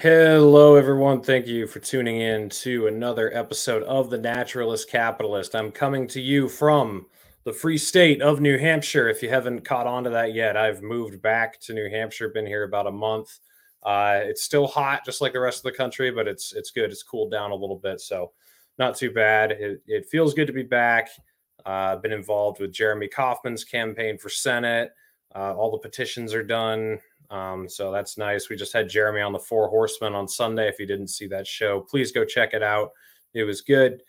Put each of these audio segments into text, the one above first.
Hello, everyone. Thank you for tuning in to another episode of The Naturalist Capitalist. I'm coming to you from the free state of New Hampshire. If you haven't caught on to that yet, I've moved back to New Hampshire, been here about a month. Uh, it's still hot, just like the rest of the country, but it's it's good. It's cooled down a little bit, so not too bad. It, it feels good to be back. Uh, been involved with Jeremy Kauffman's campaign for Senate. Uh, all the petitions are done. Um, so that's nice. We just had Jeremy on the Four Horsemen on Sunday. If you didn't see that show, please go check it out. It was good.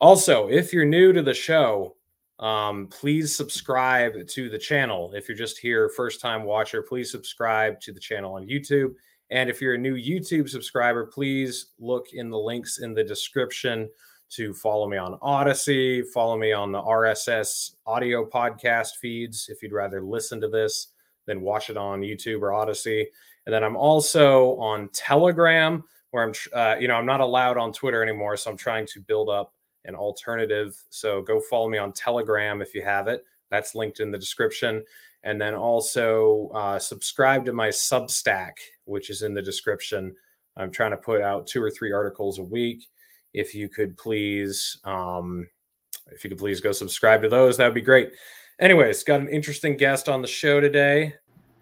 Also, if you're new to the show, um, please subscribe to the channel. If you're just here, first time watcher, please subscribe to the channel on YouTube. And if you're a new YouTube subscriber, please look in the links in the description to follow me on Odysee, follow me on the RSS audio podcast feeds if you'd rather listen to this than watch it on YouTube or Odysee. And then I'm also on Telegram, where I'm, uh, you know, I'm not allowed on Twitter anymore, so I'm trying to build up an alternative. So go follow me on Telegram if you have it. That's linked in the description. And then also uh, subscribe to my Substack, which is in the description. I'm trying to put out two or three articles a week if you could please um, if you could please go subscribe to those that would be great anyways got an interesting guest on the show today.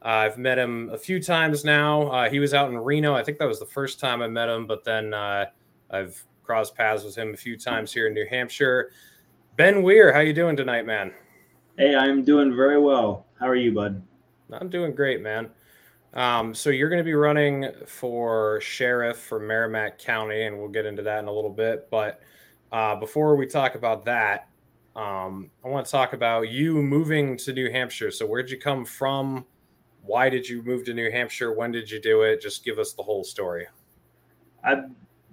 Uh, i've met him a few times now. Uh, he was out in reno. I think that was the first time i met him but then uh, i've crossed paths with him a few times here in new hampshire. Ben weir how you doing tonight man? Hey i'm doing very well. How are you bud? I'm doing great man. Um, so you're going to be running for sheriff for Merrimack County, and we'll get into that in a little bit. But uh, before we talk about that, um, I want to talk about you moving to New Hampshire. So where'd you come from? Why did you move to New Hampshire? When did you do it? Just give us the whole story. I've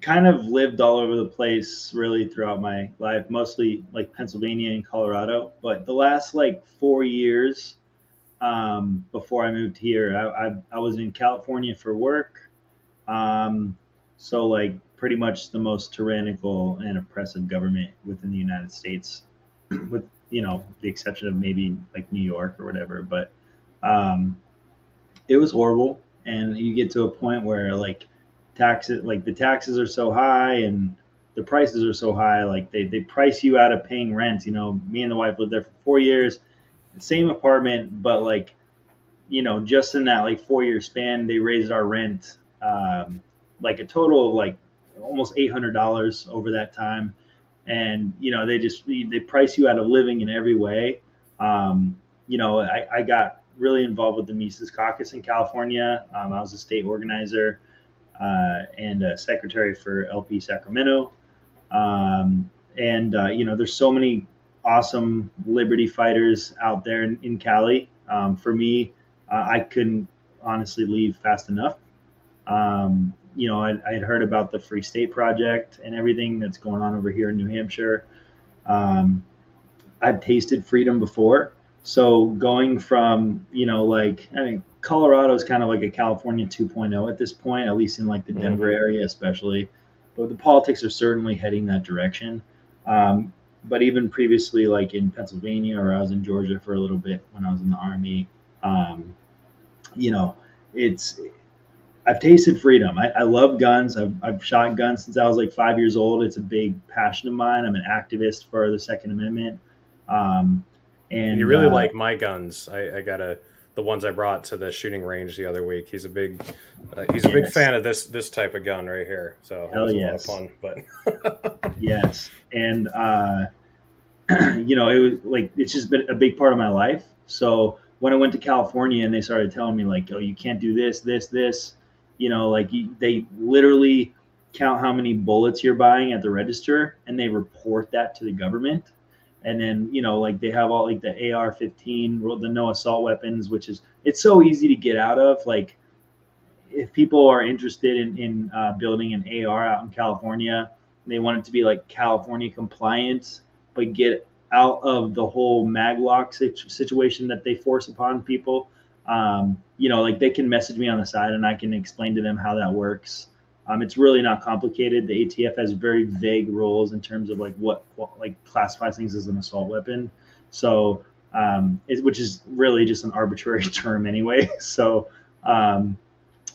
kind of lived all over the place really throughout my life, mostly like Pennsylvania and Colorado. But the last like four years, um, before I moved here. I, I, I, was in California for work. Um, so, like, pretty much the most tyrannical and oppressive government within the United States, with, you know, the exception of maybe like New York or whatever. But um, it was horrible. And you get to a point where, like, taxes, like, the taxes are so high and the prices are so high, like, they, they price you out of paying rent. You know, me and the wife lived there for four years same apartment, but like, you know, just in that like four year span, they raised our rent um, like a total of like almost eight hundred dollars over that time, and you know they just they price you out of living in every way. Um, you know, I, I got really involved with the Mises Caucus in California. Um, I was a state organizer uh, and a secretary for LP Sacramento. Um, and uh, you know, there's so many awesome liberty fighters out there in, in Cali. Um, for me, uh, I couldn't honestly leave fast enough. Um, you know, I, I, had heard about the Free State Project and everything that's going on over here in New Hampshire. Um, I've tasted freedom before. So going from, you know, like, I mean, Colorado is kind of like a California 2.0 at this point, at least in like the Denver mm-hmm. area, especially. But the politics are certainly heading that direction. Um, but even previously, like in Pennsylvania or I was in Georgia for a little bit when I was in the army, um, you know, it's I've tasted freedom. I, I love guns. I've, I've shot guns since I was like five years old. It's a big passion of mine. I'm an activist for the Second Amendment. Um, and you really uh, like my guns. I, I got a the ones I brought to the shooting range the other week. He's a big uh, he's a yes. big fan of this this type of gun right here. So Hell yes. fun. But yes, and uh, you know it was like it's just been a big part of my life. So when I went to California and they started telling me like, oh, you can't do this, this, this, you know, like they literally count how many bullets you're buying at the register and they report that to the government and then you know like they have all like the AR-15, the no assault weapons, which is it's so easy to get out of. Like if people are interested in in uh, building an AR out in California, they want it to be like California compliant, but get out of the whole maglock situation that they force upon people. Um, you know, like they can message me on the side and I can explain to them how that works. Um, it's really not complicated. The ATF has very vague rules in terms of like what, like classifies things as an assault weapon. So, um, it, which is really just an arbitrary term anyway. So, um,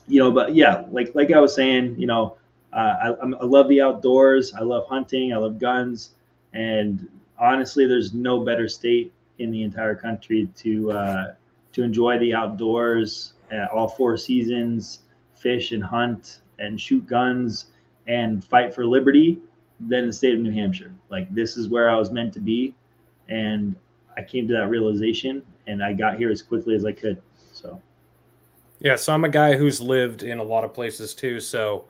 you know, but yeah, like like I was saying, you know, uh, I, I love the outdoors. I love hunting. I love guns, and honestly, there's no better state in the entire country to uh, to enjoy the outdoors, all four seasons, fish and hunt and shoot guns and fight for liberty than the state of New Hampshire. Like this is where I was meant to be, and I came to that realization, and I got here as quickly as I could. So, yeah. So I'm a guy who's lived in a lot of places too. So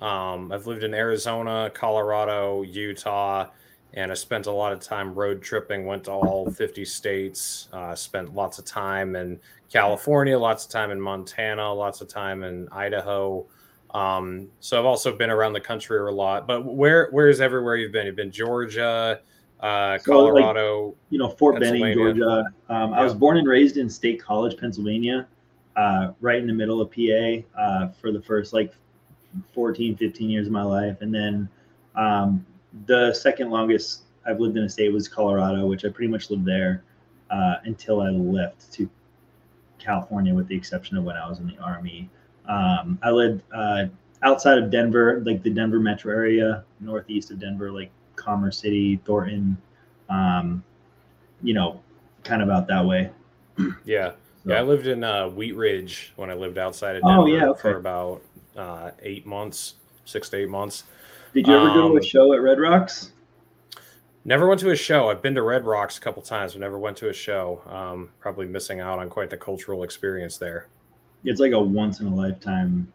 um, I've lived in Arizona, Colorado, Utah, and I spent a lot of time road tripping. Went to all 50 states. Uh, spent lots of time in California, lots of time in Montana, lots of time in Idaho. Um, so I've also been around the country a lot. But where where is everywhere you've been? You've been Georgia, uh, Colorado, like, you know, Fort Benning, Georgia. Um, yeah. I was born and raised in State College, Pennsylvania, uh, right in the middle of PA uh, for the first like 14, 15 years of my life. And then um, the second longest I've lived in a state was Colorado, which I pretty much lived there uh, until I left to California, with the exception of when I was in the Army. Um, I lived uh, outside of Denver, like the Denver metro area, northeast of Denver, like Commerce City, Thornton, um, you know, kind of out that way. Yeah. So. Yeah, I lived in uh, Wheat Ridge when I lived outside of Denver oh, yeah, okay. for about uh, eight months, six to eight months. Did you ever um, go to a um, show at Red Rocks? Never went to a show. I've been to Red Rocks a couple times, but never went to a show. Um, probably missing out on quite the cultural experience there. It's like a once in a lifetime.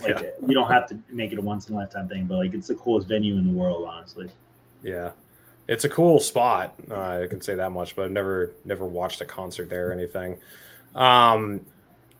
Like yeah. you don't have to make it a once in a lifetime thing, but like it's the coolest venue in the world, honestly. Yeah, it's a cool spot. Uh, I can say that much, but I've never never watched a concert there or anything. Um,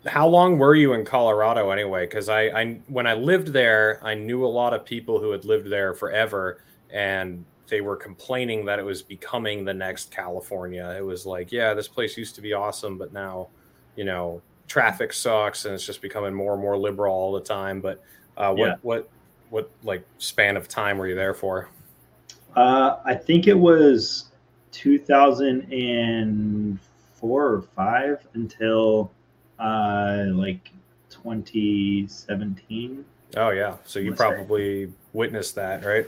how long were you in Colorado anyway? Because I, I when I lived there, I knew a lot of people who had lived there forever, and they were complaining that it was becoming the next California. It was like, yeah, this place used to be awesome, but now, you know, traffic sucks and it's just becoming more and more liberal all the time. But uh, what yeah. what what like span of time were you there for? Uh, I think it was 2004 or five until uh, like 2017. Oh yeah, so you probably say. witnessed that, right?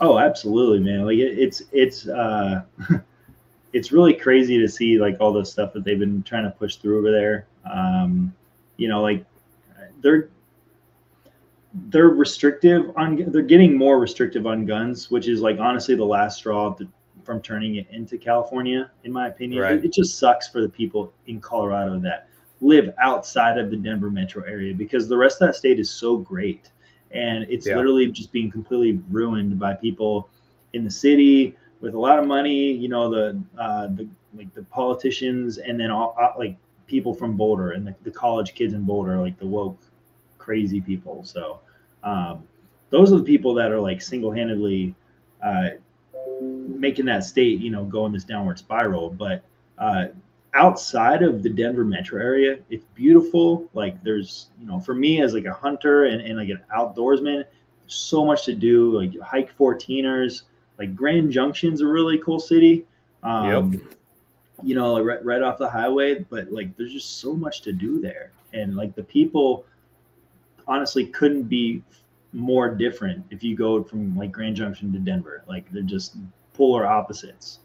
Oh, absolutely, man. Like it, it's it's uh, it's really crazy to see like all the stuff that they've been trying to push through over there. Um, you know, like they're they're restrictive on they're getting more restrictive on guns, which is like honestly the last straw to, from turning it into California, in my opinion. Right. It, it just sucks for the people in Colorado that live outside of the Denver metro area because the rest of that state is so great. And it's yeah. literally just being completely ruined by people in the city with a lot of money, you know, the, uh, the, like the politicians and then all uh, like people from Boulder and the, the, college kids in Boulder, like the woke, crazy people. So, um, those are the people that are like single-handedly, uh, making that state, you know, go in this downward spiral. But, uh, outside of the Denver metro area, it's beautiful. Like there's, you know, for me as like a hunter and, and like an outdoorsman, so much to do. Like hike 14ers, like Grand Junction's a really cool city. Um, yep. You know, like right, right off the highway, but like there's just so much to do there. And like the people honestly couldn't be more different if you go from like Grand Junction to Denver. Like they're just polar opposites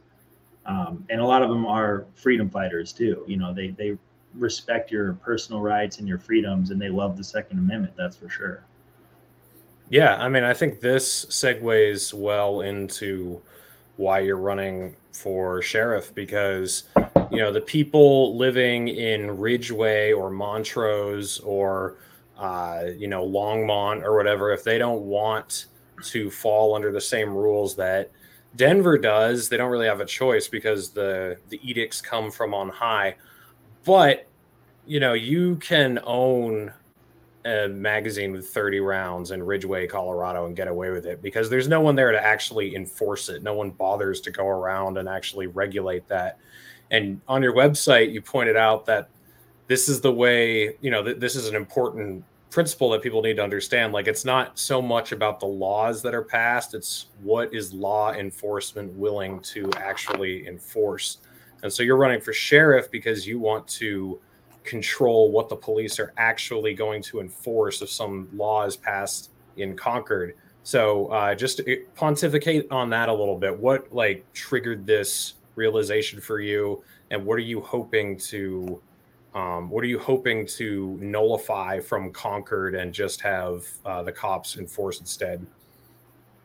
um, and a lot of them are freedom fighters too. You know, they they respect your personal rights and your freedoms, and they love the Second Amendment. That's for sure. Yeah, I mean, I think this segues well into why you're running for sheriff because you know the people living in Ridgway or Montrose or uh, you know Longmont or whatever, if they don't want to fall under the same rules that Denver does. They don't really have a choice because the the edicts come from on high. But you know, you can own a magazine with 30 rounds in Ridgway, Colorado, and get away with it because there's no one there to actually enforce it. No one bothers to go around and actually regulate that. And on your website, you pointed out that this is the way, you know, th- this is an important principle that people need to understand. Like it's not so much about the laws that are passed, it's what is law enforcement willing to actually enforce. And so you're running for sheriff because you want to control what the police are actually going to enforce if some law is passed in Concord. So uh, just pontificate on that a little bit. What like triggered this realization for you, and what are you hoping to um, what are you hoping to nullify from Concord and just have uh, the cops enforce instead?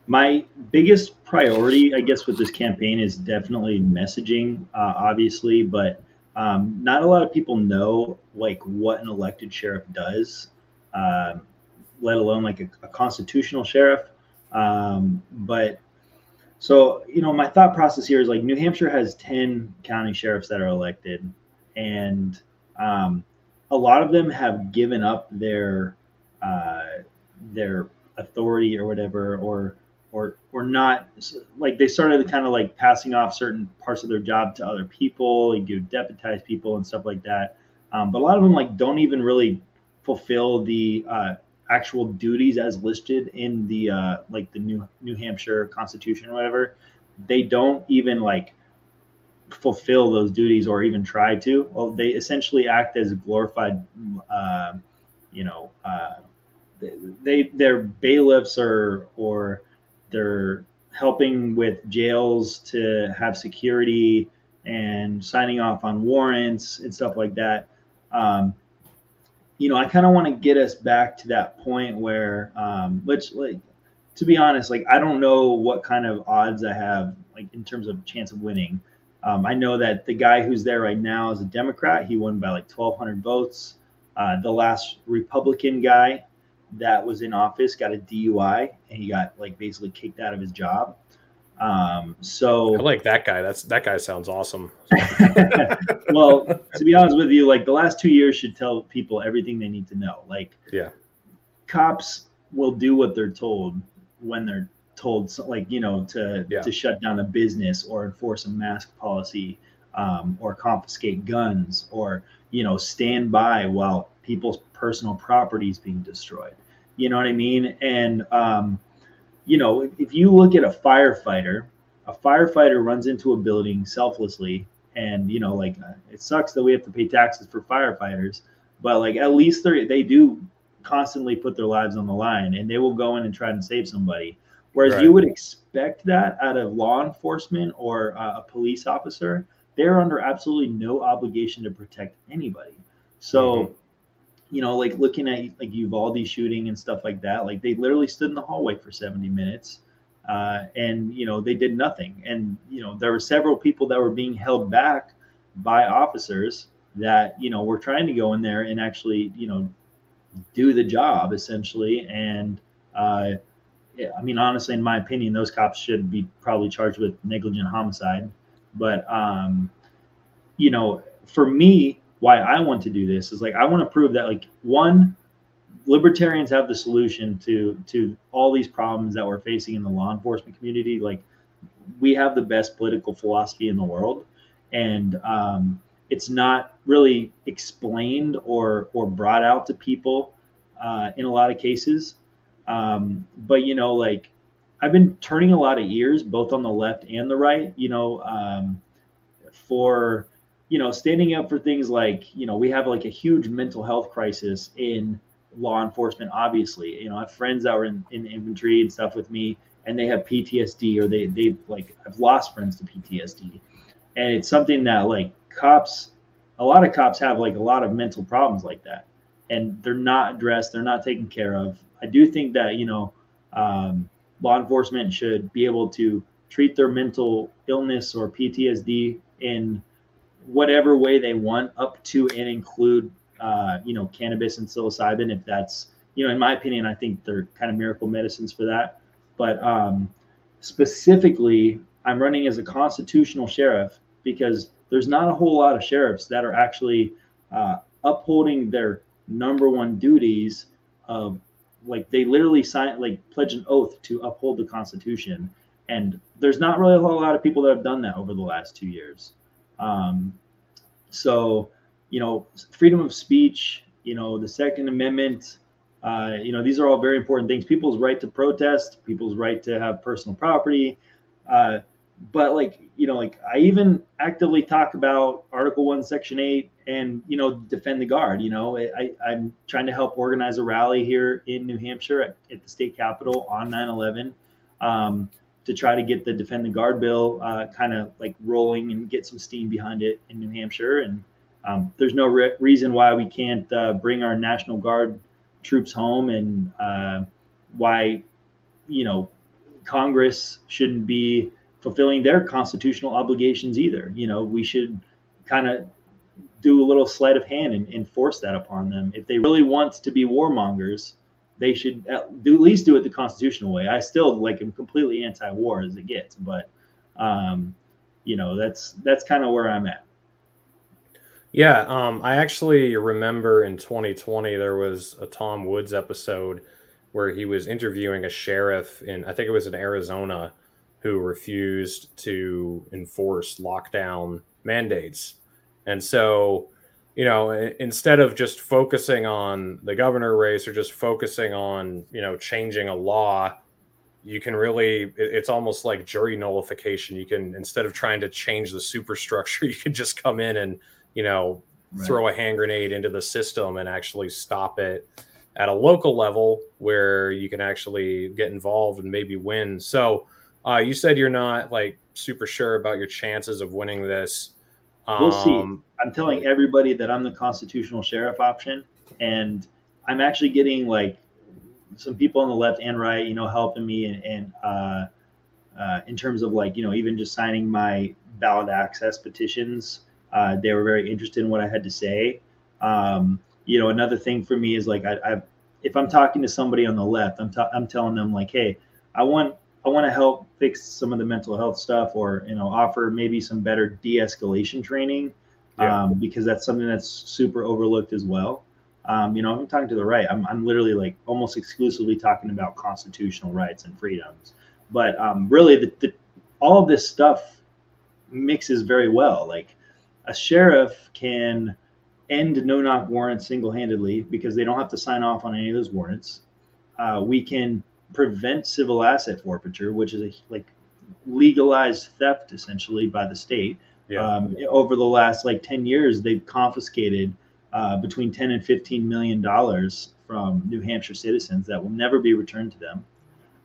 My biggest priority, I guess, with this campaign is definitely messaging, uh, obviously, but um, not a lot of people know like what an elected sheriff does, uh, let alone like a, a constitutional sheriff. Um, but so you know, my thought process here is like New Hampshire has ten county sheriffs that are elected, and um, a lot of them have given up their uh, their authority or whatever, or or or not like they started kind of like passing off certain parts of their job to other people you do deputize people and stuff like that. Um, but a lot of them like don't even really fulfill the uh, actual duties as listed in the uh, like the new new hampshire constitution or whatever. They don't even like fulfill those duties or even try to well they essentially act as glorified uh, you know uh, they they're bailiffs or or they're helping with jails to have security and signing off on warrants and stuff like that. Um, you know, I kind of want to get us back to that point where, um, which, like, to be honest, like, I don't know what kind of odds I have, like, in terms of chance of winning. Um, I know that the guy who's there right now is a Democrat. He won by like 1,200 votes. Uh, the last Republican guy that was in office got a DUI and he got like basically kicked out of his job. Um, so I like that guy. That's that guy sounds awesome. well, to be honest with you, like the last two years should tell people everything they need to know. Like, yeah, cops will do what they're told when they're told, like you know, to yeah. to shut down a business or enforce a mask policy, um, or confiscate guns, or you know, stand by while people's personal property is being destroyed. You know what I mean? And um, you know, if you look at a firefighter, a firefighter runs into a building selflessly, and you know, like it sucks that we have to pay taxes for firefighters, but like at least they they do constantly put their lives on the line, and they will go in and try and save somebody. Whereas right. you would expect that out of law enforcement or uh, a police officer, they're under absolutely no obligation to protect anybody. So. Mm-hmm you know, like looking at like Uvalde shooting and stuff like that, like they literally stood in the hallway for 70 minutes uh, and, you know, they did nothing. And, you know, there were several people that were being held back by officers that, you know, were trying to go in there and actually, you know, do the job essentially. And, uh, I mean, honestly, in my opinion, those cops should be probably charged with negligent homicide. But, um, you know, for me, why I want to do this is like I want to prove that like one libertarians have the solution to to all these problems that we're facing in the law enforcement community. Like we have the best political philosophy in the world. And um, it's not really explained or or brought out to people uh, in a lot of cases um, but you know like i've been turning a lot of ears both on the left and the right you know um, for you know, standing up for things like, you know, we have like a huge mental health crisis in law enforcement, obviously. You know, I have friends that were in, in infantry and stuff with me and they have PTSD or they they like I've lost friends to PTSD. And it's something that like cops a lot of cops have like a lot of mental problems like that. And they're not addressed, they're not taken care of. I do think that, you know, um, law enforcement should be able to treat their mental illness or PTSD in whatever way they want, up to and include, uh, you know, cannabis and psilocybin. If that's, you know, in my opinion, I think they're kind of miracle medicines for that. But um, specifically, I'm running as a constitutional sheriff because there's not a whole lot of sheriffs that are actually uh, upholding their number one duties of like they literally sign like pledge an oath to uphold the constitution and there's not really a whole lot of people that have done that over the last two years um, so, you know, freedom of speech, you know, the Second Amendment, uh, you know, these are all very important things. People's right to protest, people's right to have personal property. Uh, but like you know like i even actively talk about article 1 section 8 and you know defend the guard you know? I, i'm trying to help organize a rally here in new hampshire at, at the state capitol on 9-11 um, to try to get the defend the guard bill uh, kind of like rolling and get some steam behind it in new hampshire. And um, there's no re- reason why we can't uh, bring our national guard troops home and uh, why you know congress shouldn't be fulfilling their constitutional obligations either. You know, we should kind of do a little sleight of hand and enforce that upon them. If they really want to be warmongers, they should at, do, at least do it the constitutional way. I still like am completely anti-war as it gets, but um, you know that's that's kind of where I'm at. Yeah, um, I actually remember in 2020 there was a Tom Woods episode where he was interviewing a sheriff in I think it was in Arizona who refused to enforce lockdown mandates. And so, you know, instead of just focusing on the governor race or just focusing on, you know, changing a law, you can really, it's almost like jury nullification. You can, instead of trying to change the superstructure, you can just come in and, you know, right. throw a hand grenade into the system and actually stop it at a local level where you can actually get involved and maybe win. So, uh, you said you're not like super sure about your chances of winning this. Um, we'll see. Um, I'm telling everybody that I'm the constitutional sheriff option, and I'm actually getting like some people on the left and right, you know, helping me and, and uh, uh, in terms of like you know even just signing my ballot access petitions. Uh, they were very interested in what I had to say. Um, you know, another thing for me is like I, I if I'm talking to somebody on the left, I'm I'm telling them like, hey, I want I want to help fix some of the mental health stuff, or you know, offer maybe some better de-escalation training, yeah. um, because that's something that's super overlooked as well. Um, you know, I'm talking to the right. I'm, I'm literally like almost exclusively talking about constitutional rights and freedoms. But um, really, the, the, all of this stuff mixes very well. Like a sheriff can end no knock warrants single handedly because they don't have to sign off on any of those warrants. Uh, we can prevent civil asset forfeiture, which is a like legalized theft essentially by the state. Yeah. Um, over the last like 10 years, they've confiscated uh, between 10 and 15 million dollars from New Hampshire citizens that will never be returned to them.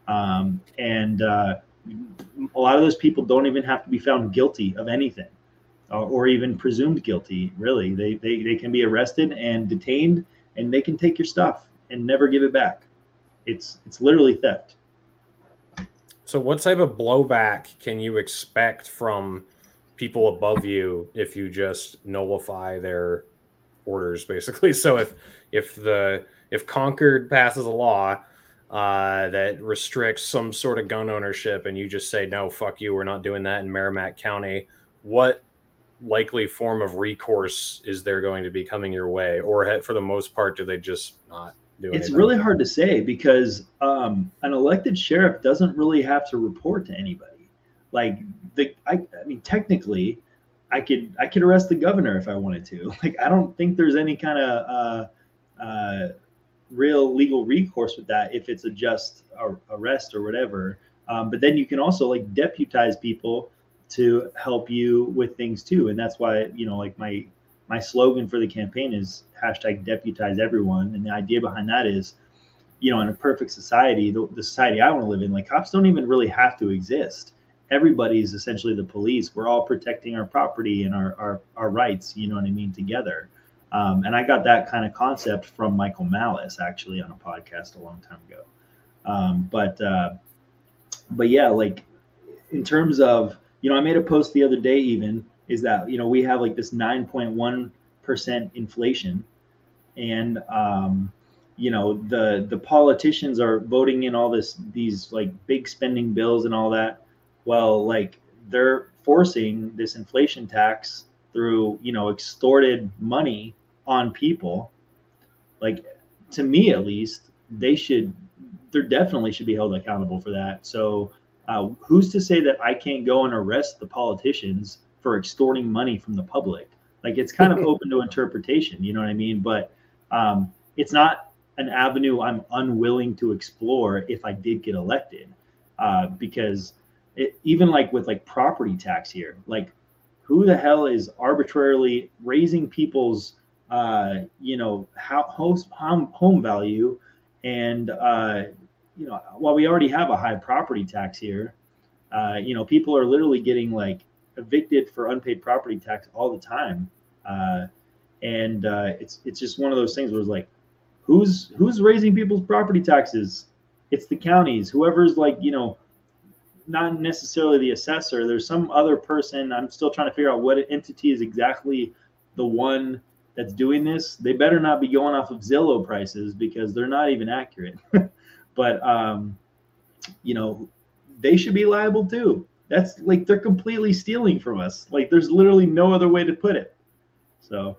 Um, and uh, a lot of those people don't even have to be found guilty of anything or, uh, or even presumed guilty. Really, they, they, they can be arrested and detained and they can take your stuff and never give it back it's it's literally theft. So, what type of blowback can you expect from people above you if you just nullify their orders, basically? So, if if the if Concord passes a law uh, that restricts some sort of gun ownership, and you just say no, fuck you, we're not doing that in Merrimack County, what likely form of recourse is there going to be coming your way, or for the most part, do they just not it's anything. really hard to say because um, an elected sheriff doesn't really have to report to anybody. Like the, I, I mean, technically, I could I could arrest the governor if I wanted to. Like I don't think there's any kind of uh, uh, real legal recourse with that if it's a just arrest or whatever. Um, but then you can also like deputize people to help you with things too, and that's why you know like my my slogan for the campaign is hashtag deputize everyone. And the idea behind that is, you know, in a perfect society, the, the society I want to live in, like cops don't even really have to exist. Everybody is essentially the police. We're all protecting our property and our, our, our rights, you know what I mean, together. Um, and I got that kind of concept from Michael Malice actually on a podcast a long time ago. Um, but uh, but yeah, like in terms of you know, I made a post the other day even is that you know we have like this 9.1 percent inflation. And um, you know the the politicians are voting in all this these like big spending bills and all that. Well like they're forcing this inflation tax through you know extorted money on people. Like to me at least they should there definitely should be held accountable for that. So uh, who's to say that i can't go and arrest the politicians for extorting money from the public. Like it's kind of open to interpretation, you know what I mean? But um, it's not an avenue I'm unwilling to explore if I did get elected, uh, because it, even like with like property tax here, like who the hell is arbitrarily raising people's uh, you know house home, home value and uh, you know while we already have a high property tax here uh, you know people are literally getting like evicted for unpaid property tax all the time uh, and uh, it's it's just one of those things where it's like who's who's raising people's property taxes it's the counties whoever's like you know not necessarily the assessor. There's some other person. I'm still trying to figure out what entity is exactly the one that's doing this. They better not be going off of Zillow prices because they're not even accurate. but um, you know, they should be liable too. That's like they're completely stealing from us. Like there's literally no other way to put it. So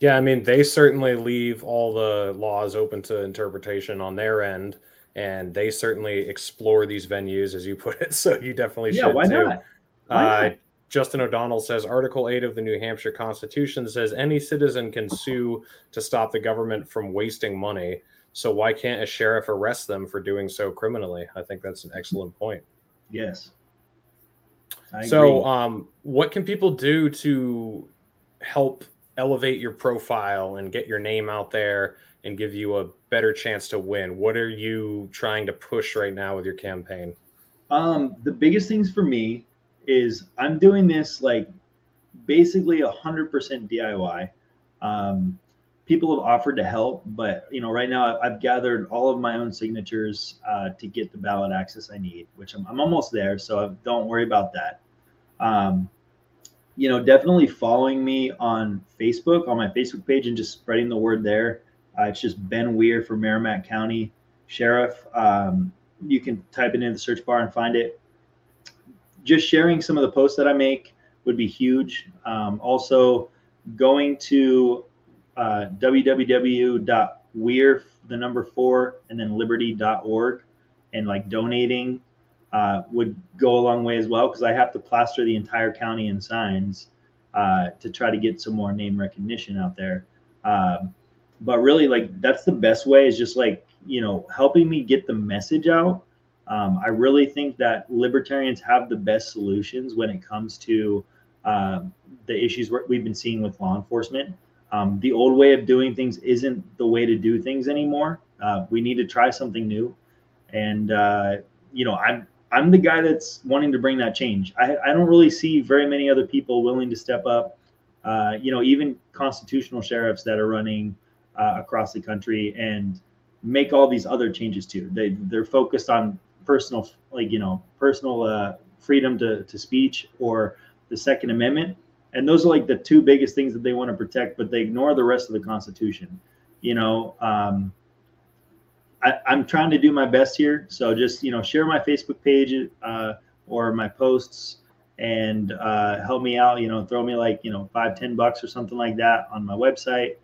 yeah, I mean, they certainly leave all the laws open to interpretation on their end and they certainly explore these venues, as you put it. So you definitely yeah, should why too. Not? Why uh, not? Justin O'Donnell says Article 8 of the New Hampshire Constitution says any citizen can sue to stop the government from wasting money. So why can't a sheriff arrest them for doing so criminally? I think that's an excellent point. Yes. So um, what can people do to help elevate your profile and get your name out there and give you a better chance to win? What are you trying to push right now with your campaign? Um, the biggest things for me is I'm doing this like basically a hundred percent DIY. Um, people have offered to help, but you know, right now I've gathered all of my own signatures uh, to get the ballot access I need, which I'm, I'm almost there. So don't worry about that. Um, you know, definitely following me on Facebook on my Facebook page and just spreading the word there. Uh, it's just Ben Weir for Merrimack County Sheriff. Um, you can type it in the search bar and find it. Just sharing some of the posts that I make would be huge. Um, also, going to uh, www.weir, the number four, and then liberty.org and like donating uh, would go a long way as well because I have to plaster the entire county in signs uh, to try to get some more name recognition out there. Um, but really like that's the best way is just like you know helping me get the message out um, i really think that libertarians have the best solutions when it comes to uh, the issues we've been seeing with law enforcement um, the old way of doing things isn't the way to do things anymore. Uh, we need to try something new. And uh, you know i'm i'm the guy that's wanting to bring that change. I, I don't really see very many other people willing to step up. Uh, you know even constitutional sheriffs that are running uh, across the country and make all these other changes too. They they're focused on personal like you know personal uh, freedom to to speech or the Second Amendment, and those are like the two biggest things that they want to protect, but they ignore the rest of the Constitution. You know. Um, I, am trying to do my best here. So just you know, share my Facebook page uh, or my posts and uh, help me out. You know, throw me like you know five, ten bucks or something like that on my website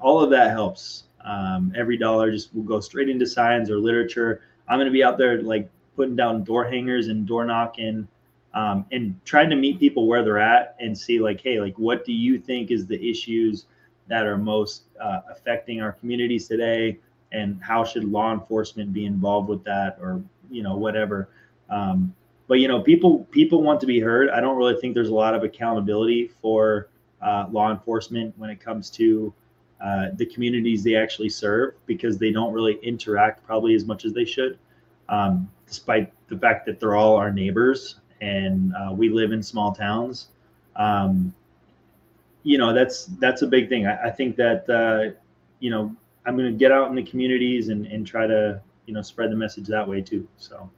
all of that helps. Um, every dollar just will go straight into science or literature. I'm going to be out there like putting down door hangers and door knocking um, and trying to meet people where they're at and see like, hey, like what do you think is the issues that are most uh, affecting our communities today, and how should law enforcement be involved with that, or you know whatever. Um, but you know, people people want to be heard. I don't really think there's a lot of accountability for uh, law enforcement when it comes to uh, the communities they actually serve because they don't really interact probably as much as they should, um, despite the fact that they're all our neighbors and uh, we live in small towns. Um, you know, that's that's a big thing. I, I think that uh, you know I'm going to get out in the communities and and try to you know spread the message that way too. So.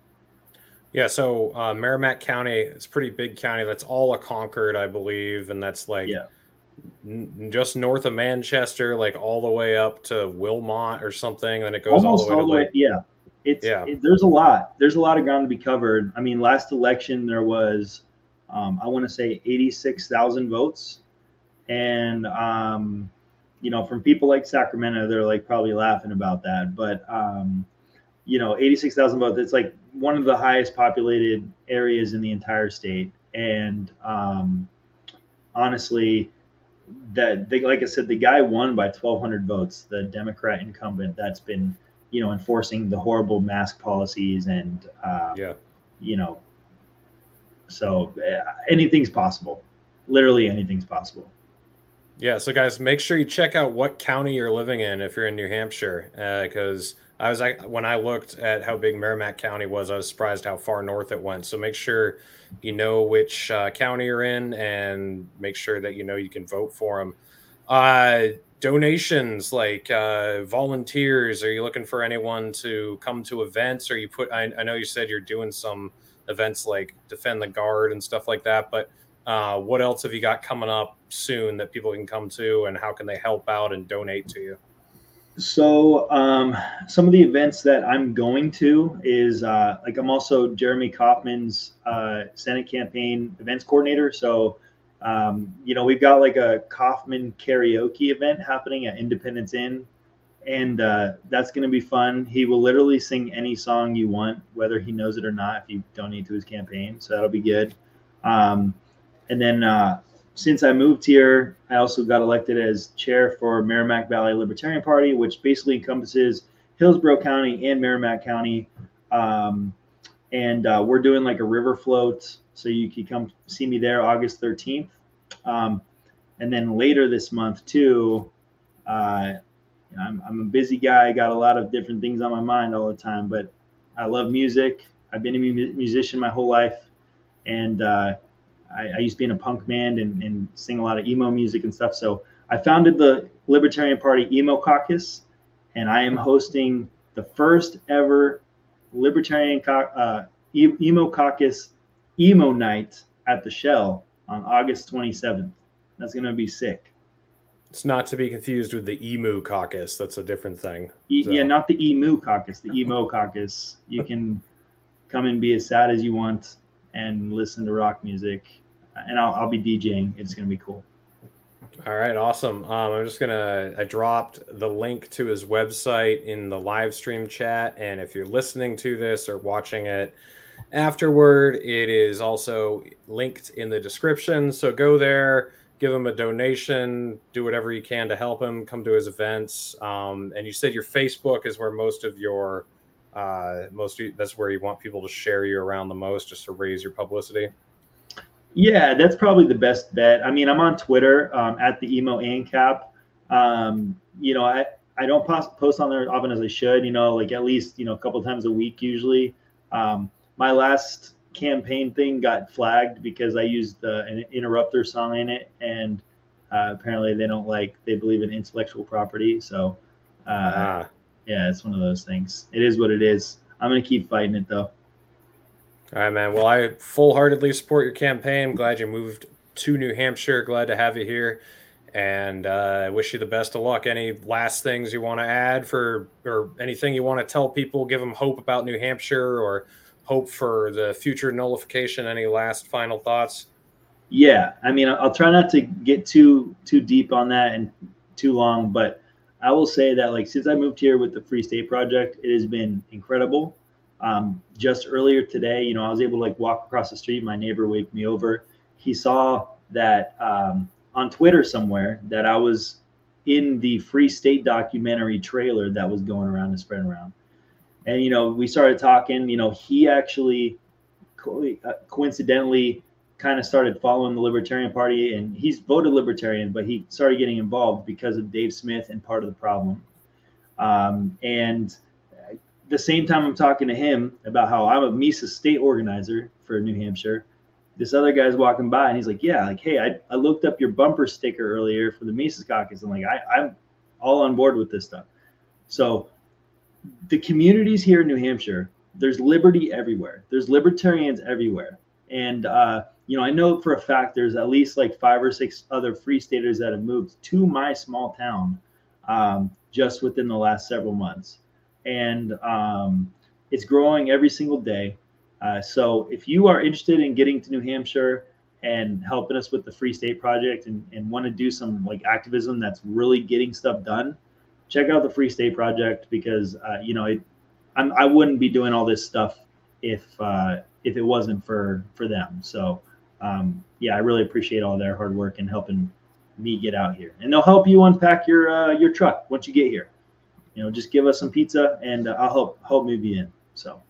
Yeah, so uh, Merrimack County, it's pretty big county. That's all a Concord, I believe, and that's like yeah just north of Manchester, like all the way up to Wilmot or something, and it goes Almost all the way. All the way yeah, it's yeah. It, there's a lot. There's a lot of ground to be covered. I mean, last election there was, um, I want to say, eighty-six thousand votes, and um, you know, from people like Sacramento, they're like probably laughing about that, but um, you know, eighty-six thousand votes. It's like one of the highest populated areas in the entire state, and um, honestly that they, like I said, the guy won by 1,200 votes. The Democrat incumbent that's been, you know, enforcing the horrible mask policies and, uh, yeah, you know, So uh, anything's possible. Literally anything's possible. Yeah. So guys, make sure you check out what county you're living in if you're in New Hampshire, because uh, I was like, when I looked at how big Merrimack County was, I was surprised how far north it went. So make sure you know which uh, county you're in, and make sure that you know you can vote for them. Uh, donations like uh, volunteers. Are you looking for anyone to come to events? Or you put? I, I know you said you're doing some events like defend the guard and stuff like that, but uh, what else have you got coming up soon that people can come to, and how can they help out and donate to you? So um, some of the events that I'm going to is uh, like I'm also Jeremy kauffman's uh, Senate campaign events coordinator. So um, you know we've got like a Kauffman karaoke event happening at Independence Inn, and uh, that's going to be fun. He will literally sing any song you want, whether he knows it or not. If you donate to his campaign, so that'll be good. Um, and then uh, since I moved here, I also got elected as chair for Merrimack Valley Libertarian Party, which basically encompasses Hillsborough County and Merrimack County. Um, and uh, we're doing like a river float, so you can come see me there August 13th. Um, and then later this month too, uh, I'm, I'm a busy guy. I got a lot of different things on my mind all the time, but I love music. I've been a musician my whole life, and uh, I, I, used to be in a punk band and, and, sing a lot of emo music and stuff. So I founded the Libertarian Party Emo Caucus, and I am hosting the first ever Libertarian uh, Emo Caucus Emo Night at the Shell on August 27th. That's going to be sick. It's not to be confused with the Emu Caucus. That's a different thing. E- so. Yeah, not the Emu Caucus, the Emo Caucus. You can come and be as sad as you want and listen to rock music and I'll, I'll be DJing. It's going to be cool. All right, awesome. Um, I'm just gonna. I dropped the link to his website in the live stream chat, and if you're listening to this or watching it afterward, it is also linked in the description. So go there, give him a donation, do whatever you can to help him come to his events. Um, and you said your Facebook is where most of your uh, most that's where you want people to share you around the most, just to raise your publicity. Yeah, that's probably the best bet. I mean, I'm on Twitter um, at the emo ancap. Um, you know, I I don't post post on there often as I should. You know, like at least you know a couple times a week usually. Um, my last campaign thing got flagged because I used uh, an interrupter song in it, and uh, apparently they don't like they believe in intellectual property. So, uh, ah. yeah, it's one of those things. It is what it is. I'm gonna keep fighting it though. All right, man. Well, I full heartedly support your campaign. Glad you moved to New Hampshire. Glad to have you here. And uh, I wish you the best of luck. Any last things you want to add for, or anything you want to tell people, give them hope about New Hampshire or hope for the future nullification? Any last final thoughts? Yeah, I mean, I'll try not to get too too deep on that and too long, but I will say that like since I moved here with the Free State Project, it has been incredible. Um, just earlier today, you know, I was able to like walk across the street. My neighbor waved me over. He saw that um, on Twitter somewhere that I was in the Free State documentary trailer that was going around and spreading around. And you know, we started talking. You know, he actually co- uh, coincidentally kind of started following the Libertarian Party, and he's voted Libertarian, but he started getting involved because of Dave Smith and part of the problem. Um, and the same time I'm talking to him about how I'm a Mises state organizer for New Hampshire, this other guy's walking by and he's like, Yeah, like, hey, I, I looked up your bumper sticker earlier for the Mises caucus. And like, I, I'm all on board with this stuff. So the communities here in New Hampshire, there's liberty everywhere. There's libertarians everywhere. And uh, you know, I know for a fact there's at least like five or six other free staters that have moved to my small town um, just within the last several months and um, it's growing every single day. Uh, so if you are interested in getting to New Hampshire and helping us with the Free State Project and, and want to do some like activism that's really getting stuff done, check out the Free State Project because uh, you know it, I'm, I would not be doing all this stuff if uh, if it wasn't for for them. So um, yeah, I really appreciate all their hard work and helping me get out here, and they'll help you unpack your uh, your truck once you get here you know, just give us some pizza and uh, I'll help help move you in. So.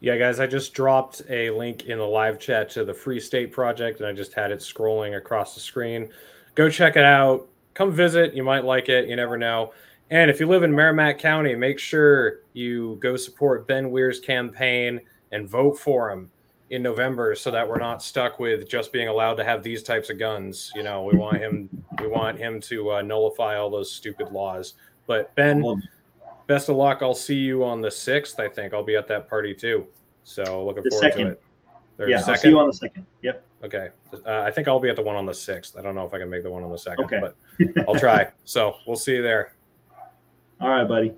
Yeah, guys, I just dropped a link in the live chat to the Free State Project, and I just had it scrolling across the screen. Go check it out. Come visit. You might like it. You never know. And if you live in Merrimack County, make sure you go support Ben Weir's campaign and vote for him in November so that we're not stuck with just being allowed to have these types of guns. You know, we want him we want him to uh, nullify all those stupid laws. But Ben, best of luck. I'll see you on the 6th, I think. I'll be at that party too. So looking the forward second. to it. There's yeah, i I'll see you on the second. Yep. Okay. Uh, I think I'll be at the one on the 6th. I don't know if I can make the one on the second, okay. but I'll try. So we'll see you there. All right, buddy.